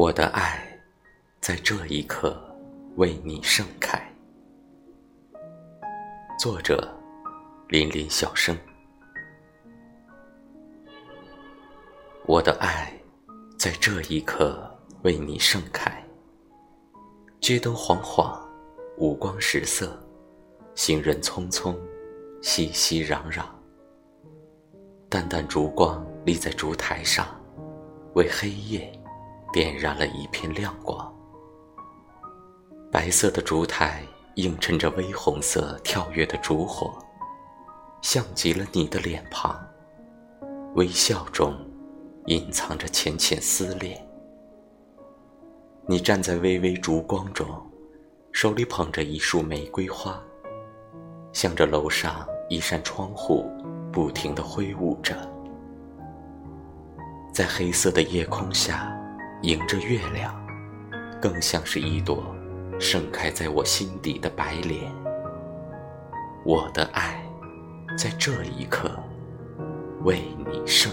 我的爱，在这一刻为你盛开。作者：林林小生。我的爱，在这一刻为你盛开。街灯晃晃，五光十色，行人匆匆，熙熙攘攘。淡淡烛光立在烛台上，为黑夜。点燃了一片亮光，白色的烛台映衬着微红色跳跃的烛火，像极了你的脸庞。微笑中隐藏着浅浅思恋。你站在微微烛光中，手里捧着一束玫瑰花，向着楼上一扇窗户不停地挥舞着，在黑色的夜空下。迎着月亮，更像是一朵盛开在我心底的白莲。我的爱，在这一刻为你盛